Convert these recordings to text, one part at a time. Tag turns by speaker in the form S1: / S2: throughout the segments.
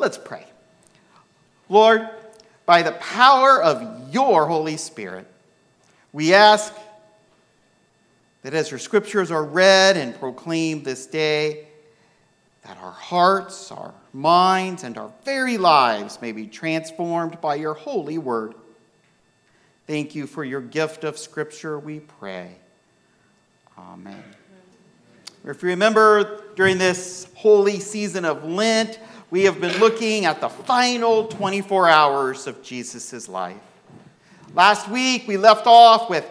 S1: Let's pray. Lord, by the power of your Holy Spirit, we ask that as your scriptures are read and proclaimed this day, that our hearts, our minds, and our very lives may be transformed by your holy word. Thank you for your gift of scripture, we pray. Amen. If you remember, during this holy season of Lent, we have been looking at the final 24 hours of Jesus' life. Last week, we left off with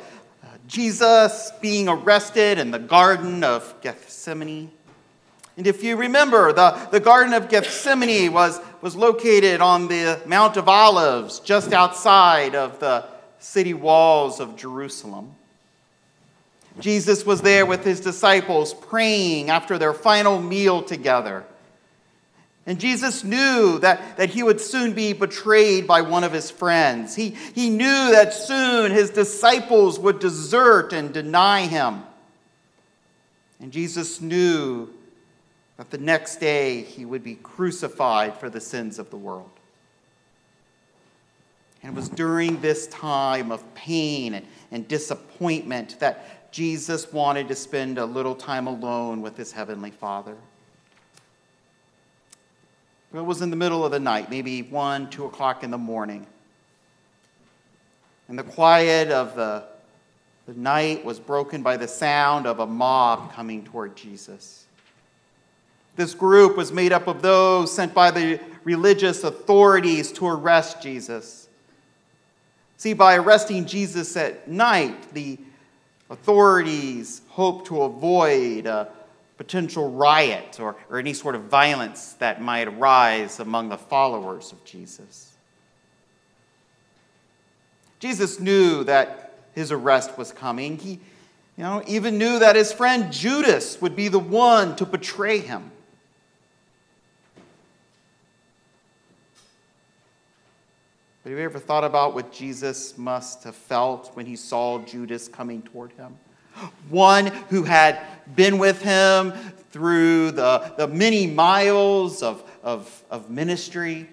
S1: uh, Jesus being arrested in the Garden of Gethsemane. And if you remember, the, the Garden of Gethsemane was, was located on the Mount of Olives, just outside of the city walls of Jerusalem. Jesus was there with his disciples praying after their final meal together. And Jesus knew that, that he would soon be betrayed by one of his friends. He, he knew that soon his disciples would desert and deny him. And Jesus knew that the next day he would be crucified for the sins of the world. And it was during this time of pain and, and disappointment that Jesus wanted to spend a little time alone with his heavenly Father. It was in the middle of the night, maybe 1, 2 o'clock in the morning. And the quiet of the, the night was broken by the sound of a mob coming toward Jesus. This group was made up of those sent by the religious authorities to arrest Jesus. See, by arresting Jesus at night, the authorities hoped to avoid a potential riot or, or any sort of violence that might arise among the followers of Jesus. Jesus knew that his arrest was coming. He you know, even knew that his friend Judas would be the one to betray him. But have you ever thought about what Jesus must have felt when he saw Judas coming toward him? One who had been with him through the, the many miles of, of, of ministry,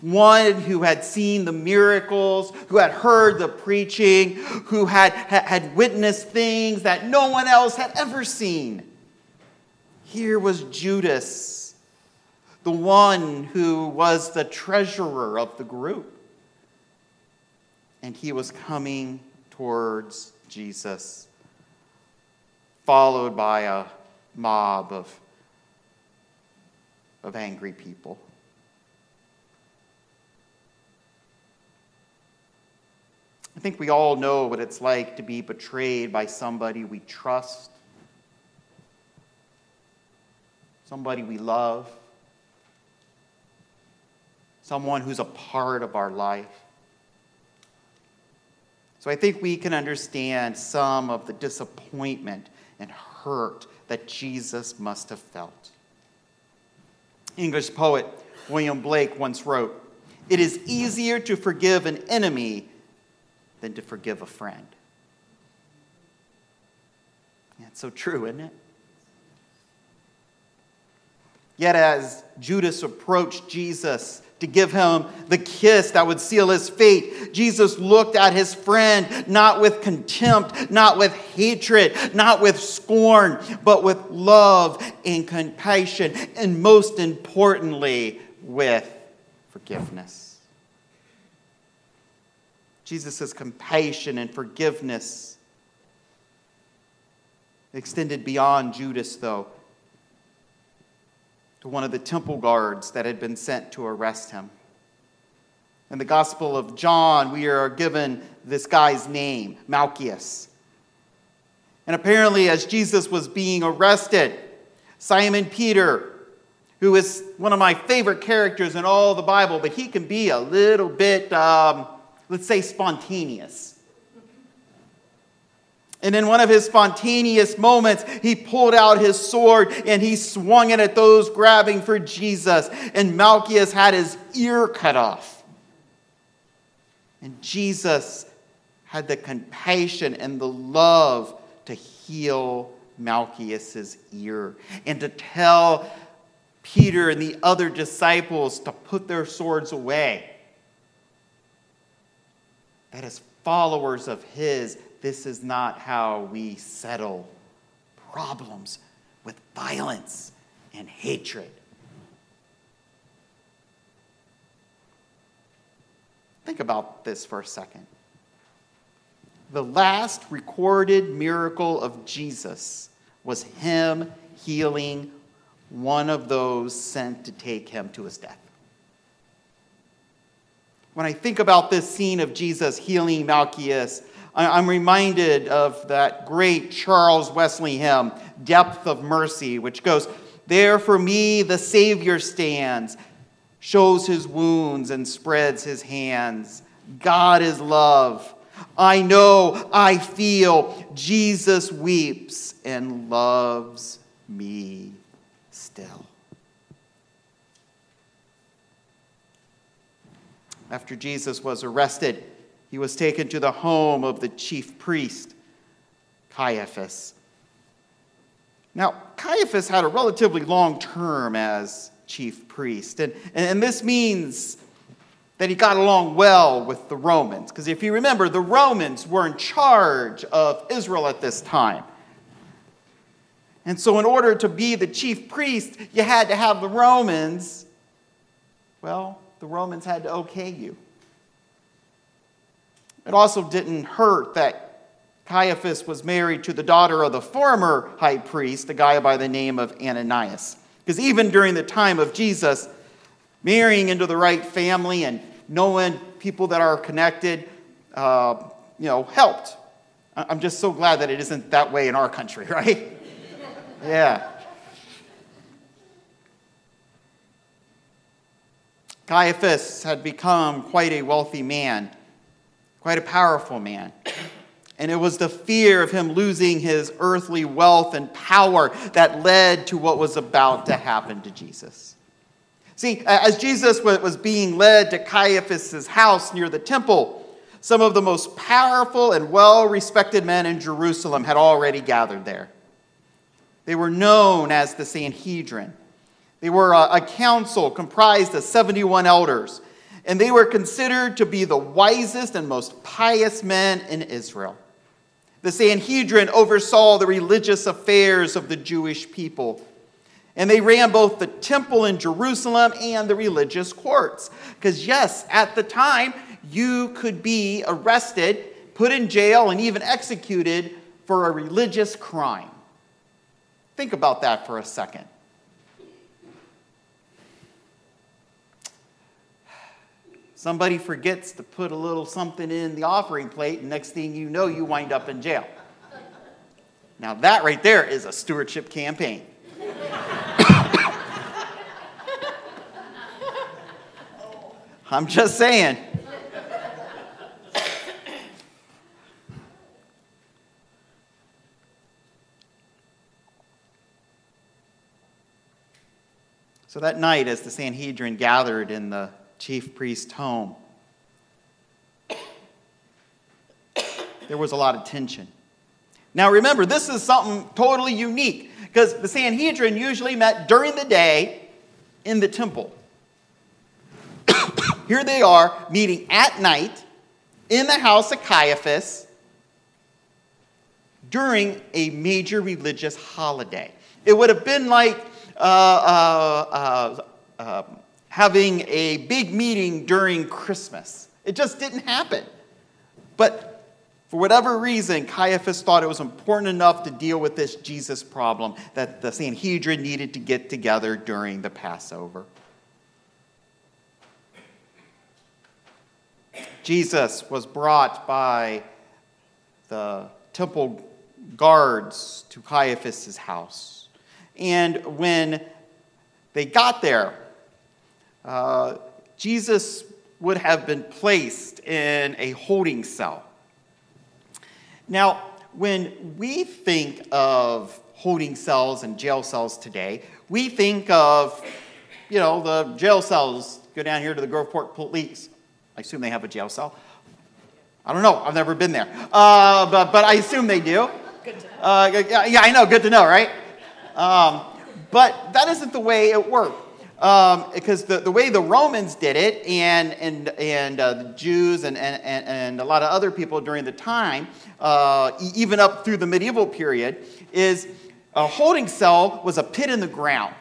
S1: one who had seen the miracles, who had heard the preaching, who had, had witnessed things that no one else had ever seen. Here was Judas, the one who was the treasurer of the group. And he was coming towards Jesus followed by a mob of, of angry people. I think we all know what it's like to be betrayed by somebody we trust, somebody we love, someone who's a part of our life. So I think we can understand some of the disappointment and hurt that Jesus must have felt. English poet William Blake once wrote It is easier to forgive an enemy than to forgive a friend. That's so true, isn't it? Yet, as Judas approached Jesus to give him the kiss that would seal his fate. Jesus looked at his friend not with contempt, not with hatred, not with scorn, but with love and compassion, and most importantly, with forgiveness. Jesus' compassion and forgiveness extended beyond Judas, though to one of the temple guards that had been sent to arrest him. In the Gospel of John, we are given this guy's name, Malchus. And apparently, as Jesus was being arrested, Simon Peter, who is one of my favorite characters in all the Bible, but he can be a little bit, um, let's say, spontaneous. And in one of his spontaneous moments, he pulled out his sword and he swung it at those grabbing for Jesus. And Malchus had his ear cut off. And Jesus had the compassion and the love to heal Malchus's ear and to tell Peter and the other disciples to put their swords away. That as followers of His, this is not how we settle problems with violence and hatred. Think about this for a second. The last recorded miracle of Jesus was Him healing one of those sent to take him to his death. When I think about this scene of Jesus healing Malchus, I'm reminded of that great Charles Wesley hymn, Depth of Mercy, which goes, There for me the Savior stands, shows his wounds and spreads his hands. God is love. I know, I feel, Jesus weeps and loves me still. After Jesus was arrested, he was taken to the home of the chief priest, Caiaphas. Now, Caiaphas had a relatively long term as chief priest, and, and this means that he got along well with the Romans. Because if you remember, the Romans were in charge of Israel at this time. And so, in order to be the chief priest, you had to have the Romans. Well, the Romans had to okay you. It also didn't hurt that Caiaphas was married to the daughter of the former high priest, a guy by the name of Ananias. Because even during the time of Jesus, marrying into the right family and knowing people that are connected, uh, you know, helped. I'm just so glad that it isn't that way in our country, right? Yeah. Caiaphas had become quite a wealthy man, quite a powerful man. And it was the fear of him losing his earthly wealth and power that led to what was about to happen to Jesus. See, as Jesus was being led to Caiaphas' house near the temple, some of the most powerful and well respected men in Jerusalem had already gathered there. They were known as the Sanhedrin. They were a, council comprised of 71 elders, and they were considered to be the wisest and most pious men in Israel. The Sanhedrin oversaw the religious affairs of the Jewish people. And they ran both the temple in Jerusalem and the religious courts. Because, yes, at the time, you could be arrested, put in jail, and even executed for a religious crime. Think about that for a second. Somebody forgets to put a little something in the offering plate, and next thing you know, you wind up in jail. Now, that right there is a stewardship campaign. I'm just saying. So that night, as the Sanhedrin gathered in the chief priest home, there was a lot of tension. Now, remember, this is something totally unique because the Sanhedrin usually met during the day in the temple. Here they are meeting at night in the house of Caiaphas during a major religious holiday. It would have been like uh, uh, uh, having a big meeting during Christmas. It just didn't happen. But for whatever reason, Caiaphas thought it was important enough to deal with this Jesus problem that the Sanhedrin needed to get together during the Passover. Jesus was brought by the temple guards to Caiaphas' house. And when they got there, uh, Jesus would have been placed in a holding cell. Now, when we think of holding cells and jail cells today, we think of, you know, the jail cells. Go down here to the Groveport Police. I assume they have a jail cell. I don't know. I've never been there. Uh, but, but I assume they do. Good to know. Uh, yeah, I know. Good to know, right? Um, But that isn't the way it worked. Um, because the, the way the Romans did it, and, and, and uh, the Jews and, and, and a lot of other people during the time, uh, even up through the medieval period, is a holding cell was a pit in the ground.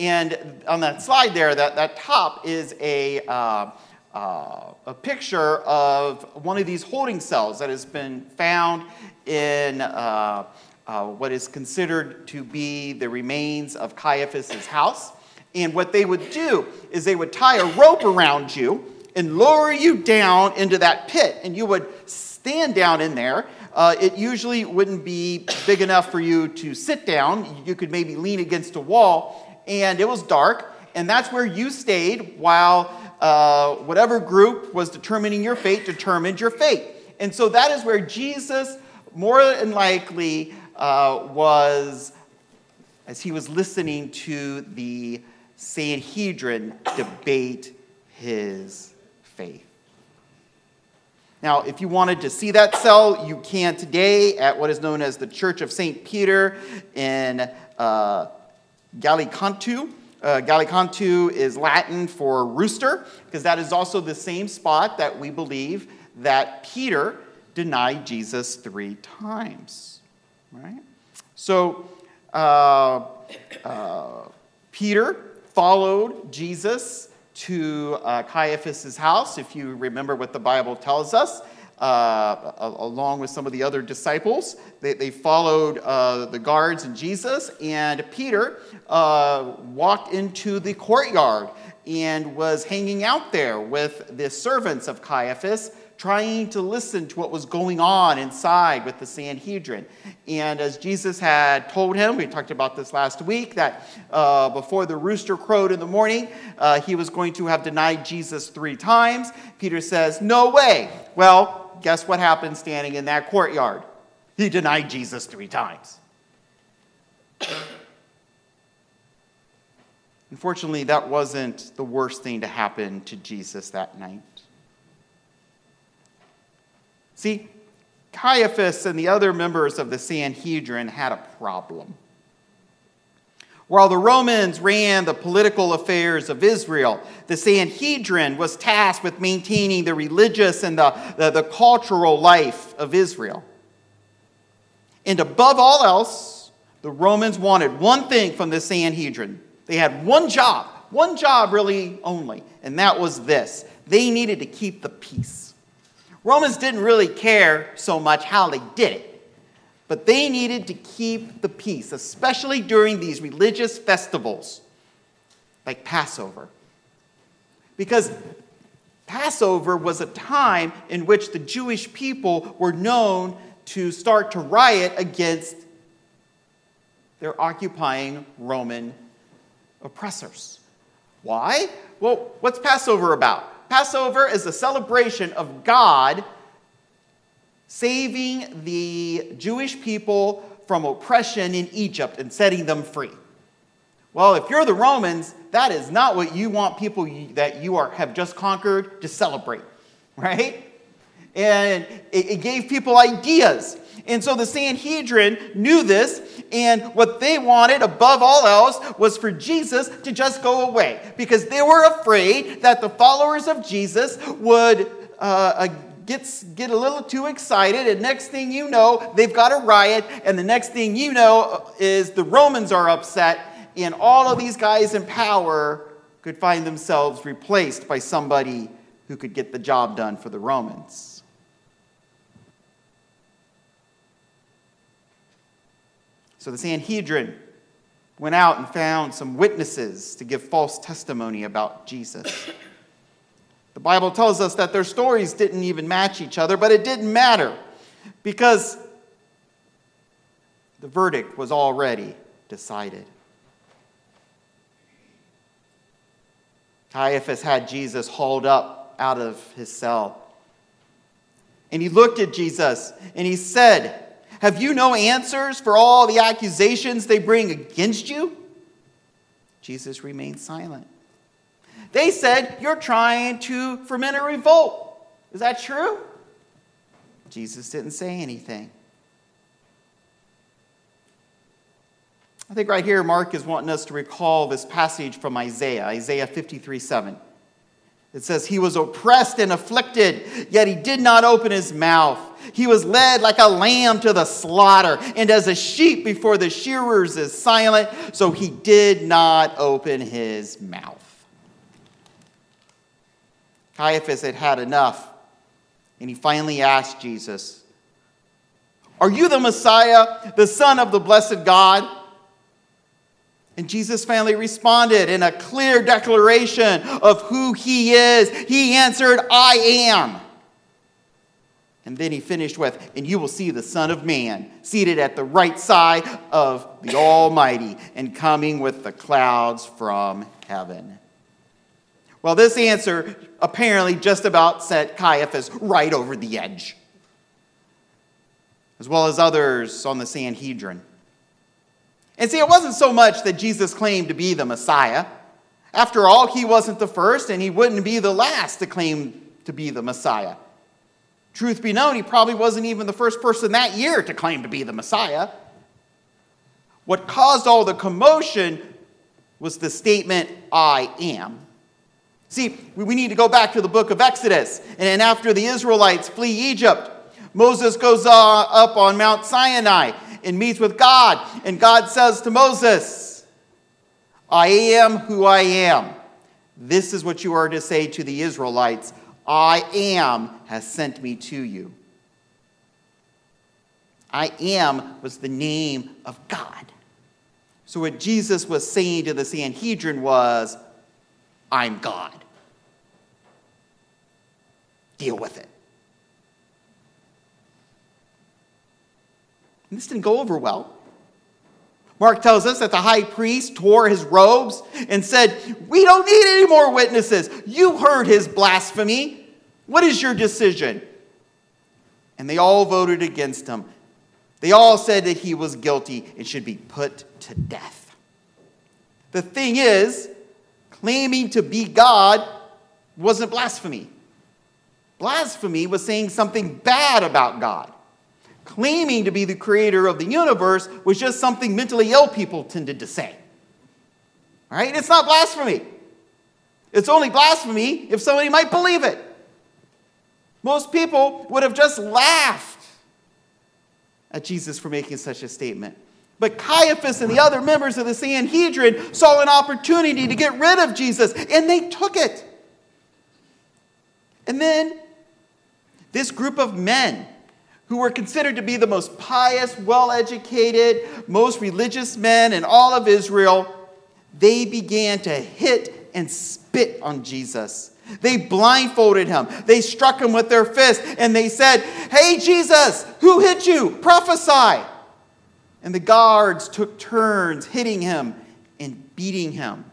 S1: And on that slide there, that, that top is a, uh, uh, a picture of one of these holding cells that has been found in uh, uh, what is considered to be the remains of Caiaphas' house. And what they would do is they would tie a rope around you and lower you down into that pit. And you would stand down in there. Uh, it usually wouldn't be big enough for you to sit down. You could maybe lean against a wall. And it was dark. And that's where you stayed while uh, whatever group was determining your fate determined your fate. And so that is where Jesus, more than likely, uh, was as he was listening to the Sanhedrin debate his faith. Now, if you wanted to see that cell, you can today at what is known as the Church of St. Peter in uh, Gallicantu. Uh, Gallicantu is Latin for rooster, because that is also the same spot that we believe that Peter denied Jesus three times. Right? So, uh, uh, Peter followed Jesus to uh, Caiaphas' house, if you remember what the Bible tells us, uh, along with some of the other disciples. They, they followed uh, the guards and Jesus, and Peter uh, walked into the courtyard and was hanging out there with the servants of Caiaphas trying to listen to what was going on inside with the Sanhedrin. And as Jesus had told him, we talked about this last week, that uh, before the rooster crowed in the morning, uh, he was going to have denied Jesus three times. Peter says, No way. Well, guess what happened standing in that courtyard? He denied Jesus three times. Unfortunately, that wasn't the worst thing to happen to Jesus that night. See, Caiaphas and the other members of the Sanhedrin had a problem. While the Romans ran the political affairs of Israel, the Sanhedrin was tasked with maintaining the religious and the, the, the, cultural life of Israel. And above all else, the Romans wanted one thing from the Sanhedrin. They had one job, one job really only, and that was this they needed to keep the peace. Romans didn't really care so much how they did it, but they needed to keep the peace, especially during these religious festivals like Passover. Because Passover was a time in which the Jewish people were known to start to riot against their occupying Roman oppressors. Why? Well, what's Passover about? Passover is a celebration of God saving the Jewish people from oppression in Egypt and setting them free. Well, if you're the Romans, that is not what you want people that you are, have just conquered to celebrate, right? And it, it gave people ideas. And so the Sanhedrin knew this, and what they wanted above all else was for Jesus to just go away because they were afraid that the followers of Jesus would uh, uh, get, get a little too excited, and next thing you know, they've got a riot, and the next thing you know is the Romans are upset, and all of these guys in power could find themselves replaced by somebody who could get the job done for the Romans. So the Sanhedrin went out and found some witnesses to give false testimony about Jesus. The Bible tells us that their stories didn't even match each other, but it didn't matter because the verdict was already decided. Caiaphas had Jesus hauled up out of his cell. And he looked at Jesus and he said, have you no answers for all the accusations they bring against you? Jesus remained silent. They said, You're trying to ferment a revolt. Is that true? Jesus didn't say anything. I think right here, Mark is wanting us to recall this passage from Isaiah, Isaiah 53 7. It says, He was oppressed and afflicted, yet he did not open his mouth. He was led like a lamb to the slaughter, and as a sheep before the shearers is silent, so he did not open his mouth. Caiaphas had had enough, and he finally asked Jesus, Are you the Messiah, the Son of the blessed God? And Jesus finally responded in a clear declaration of who he is. He answered, I am. And then he finished with, And you will see the Son of Man seated at the right side of the Almighty and coming with the clouds from heaven. Well, this answer apparently just about set Caiaphas right over the edge, as well as others on the Sanhedrin. And see, it wasn't so much that Jesus claimed to be the Messiah. After all, he wasn't the first, and he wouldn't be the last to claim to be the Messiah. Truth be known, he probably wasn't even the first person that year to claim to be the Messiah. What caused all the commotion was the statement, I am. See, we need to go back to the book of Exodus. And after the Israelites flee Egypt, Moses goes uh, up on Mount Sinai and meets with God. And God says to Moses, I am who I am. This is what you are to say to the Israelites I am has sent me to you. I am was the name of God. So, what Jesus was saying to the Sanhedrin was, I'm God. Deal with it. And this didn't go over well. Mark tells us that the high priest tore his robes and said, We don't need any more witnesses. You heard his blasphemy. What is your decision? And they all voted against him. They all said that he was guilty and should be put to death. The thing is, claiming to be God wasn't blasphemy. Blasphemy was saying something bad about God claiming to be the creator of the universe was just something mentally ill people tended to say. Right? It's not blasphemy. It's only blasphemy if somebody might believe it. Most people would have just laughed at Jesus for making such a statement. But Caiaphas and the other members of the Sanhedrin saw an opportunity to get rid of Jesus, and they took it. And then this group of men who were considered to be the most pious, well educated, most religious men in all of Israel, they began to hit and spit on Jesus. They blindfolded him. They struck him with their fists and they said, Hey, Jesus, who hit you? Prophesy. And the guards took turns hitting him and beating him.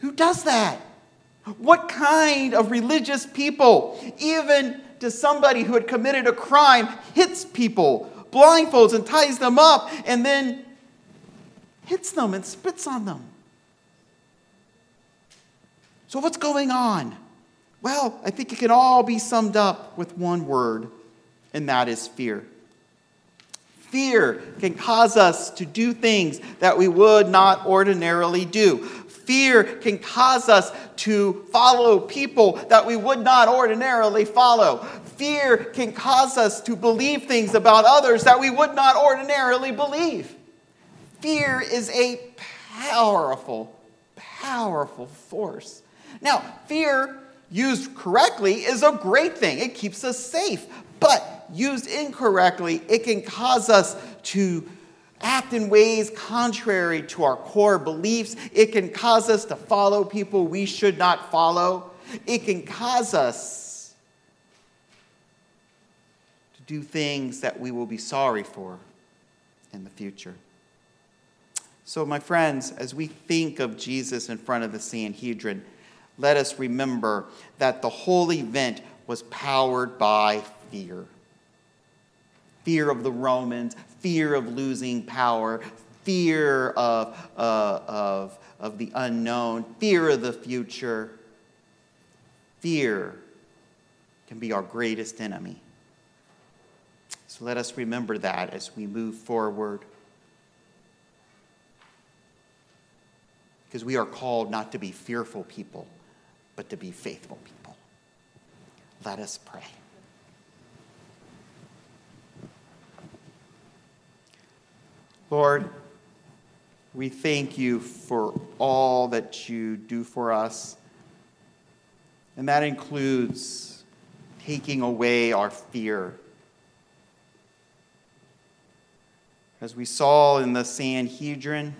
S1: Who does that? What kind of religious people, even to somebody who had committed a crime, hits people, blindfolds and ties them up, and then hits them and spits on them. So, what's going on? Well, I think it can all be summed up with one word, and that is fear. Fear can cause us to do things that we would not ordinarily do. Fear can cause us to follow people that we would not ordinarily follow. Fear can cause us to believe things about others that we would not ordinarily believe. Fear is a powerful, powerful force. Now, fear used correctly is a great thing, it keeps us safe. But used incorrectly, it can cause us to act in ways contrary to our core beliefs. It can cause us to follow people we should not follow. It can cause us to do things that we will be sorry for in the future. So, my friends, as we think of Jesus in front of the Sanhedrin, let us remember that the whole event was powered by fear fear of the Romans, fear of losing power, fear of, uh, of, of the unknown, fear of the future. Fear can be our greatest enemy. So let us remember that as we move forward. Because we are called not to be fearful people, but to be faithful people. Let us pray. Lord, we thank you for all that you do for us. And that includes taking away our fear. As we saw in the Sanhedrin,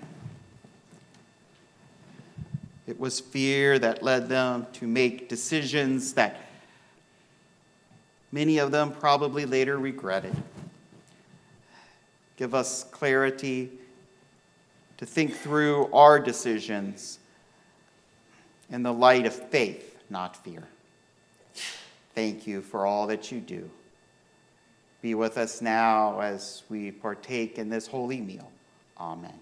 S1: it was fear that led them to make decisions that many of them probably later regretted. Give us clarity to think through our decisions in the light of faith, not fear. Thank you for all that you do. Be with us now as we partake in this holy meal. Amen.